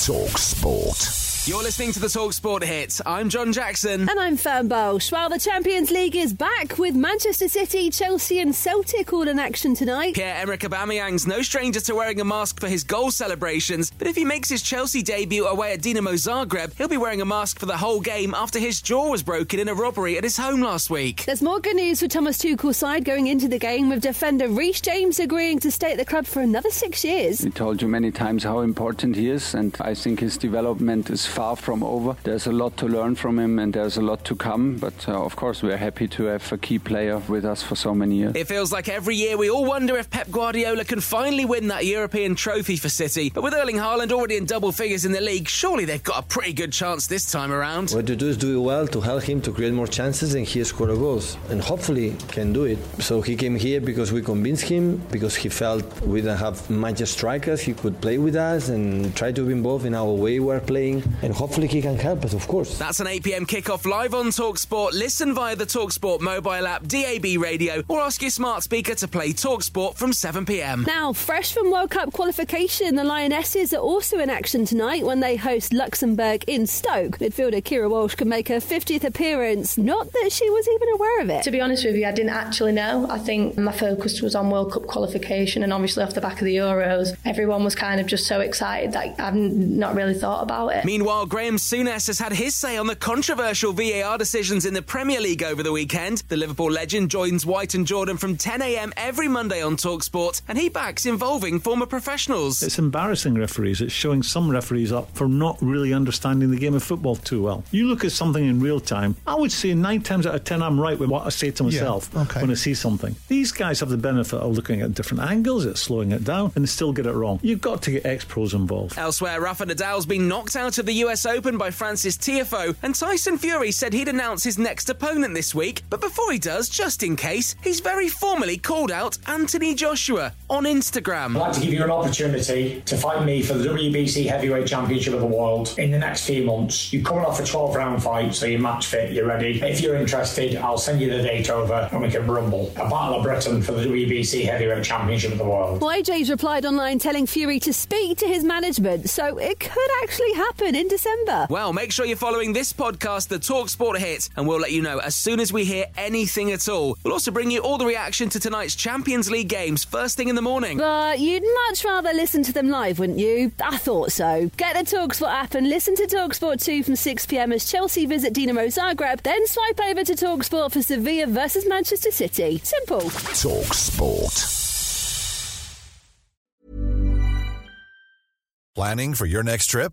Talk Sport. You're listening to the Talksport hits. I'm John Jackson. And I'm Fern Bosch. While the Champions League is back with Manchester City, Chelsea, and Celtic all in action tonight. Pierre-Emerick Aubameyang's no stranger to wearing a mask for his goal celebrations, but if he makes his Chelsea debut away at Dinamo Zagreb, he'll be wearing a mask for the whole game after his jaw was broken in a robbery at his home last week. There's more good news for Thomas Tuchel's side going into the game with defender Reece James agreeing to stay at the club for another six years. We told you many times how important he is, and I think his development is far from over. There's a lot to learn from him and there's a lot to come, but uh, of course we're happy to have a key player with us for so many years. It feels like every year we all wonder if Pep Guardiola can finally win that European trophy for City, but with Erling Haaland already in double figures in the league, surely they've got a pretty good chance this time around. What to do is do it well to help him to create more chances and he score goals and hopefully can do it. So he came here because we convinced him, because he felt we didn't have much strikers, he could play with us and try to be involved in our way we're playing and hopefully hopefully he can help us, of course. That's an 8 pm kickoff live on Talksport. Listen via the Talksport mobile app, DAB radio, or ask your smart speaker to play Talksport from 7 pm. Now, fresh from World Cup qualification, the Lionesses are also in action tonight when they host Luxembourg in Stoke. Midfielder Keira Walsh can make her 50th appearance. Not that she was even aware of it. To be honest with you, I didn't actually know. I think my focus was on World Cup qualification, and obviously off the back of the Euros, everyone was kind of just so excited that I've not really thought about it. Meanwhile, Graham Souness has had his say on the controversial VAR decisions in the Premier League over the weekend. The Liverpool legend joins White and Jordan from 10am every Monday on Talksport, and he backs involving former professionals. It's embarrassing referees. It's showing some referees up for not really understanding the game of football too well. You look at something in real time, I would say nine times out of ten I'm right with what I say to myself Yeah, okay. when I see something. These guys have the benefit of looking at different angles, at slowing it down, and still get it wrong. You've got to get ex pros involved. Elsewhere, Rafa Nadal's been knocked out of the US Open by Frances Tiafoe, and Tyson Fury said he'd announce his next opponent this week. But before he does, just in case, he's very formally called out Anthony Joshua on Instagram. I'd like to give you an opportunity to fight me for the WBC Heavyweight Championship of the World in the next few months. You're coming off a 12 round fight, so you're match fit, you're ready. If you're interested, I'll send you the date over and we can rumble. A Battle of Britain for the WBC Heavyweight Championship of the World. Well, AJ's replied online telling Fury to speak to his management, so it could actually happen in December. Well, make sure you're following this podcast, the Talk Talksport Hit, and we'll let you know as soon as we hear anything at all. We'll also bring you all the reaction to tonight's Champions League games first thing in the morning. But you'd much rather listen to them live, wouldn't you? I thought so. Get the Talksport app and listen to Talksport 2 from 6pm as Chelsea visit Dinamo Zagreb, then swipe over to Talksport for Sevilla versus Manchester City. Simple. Talk Sport. Planning for your next trip?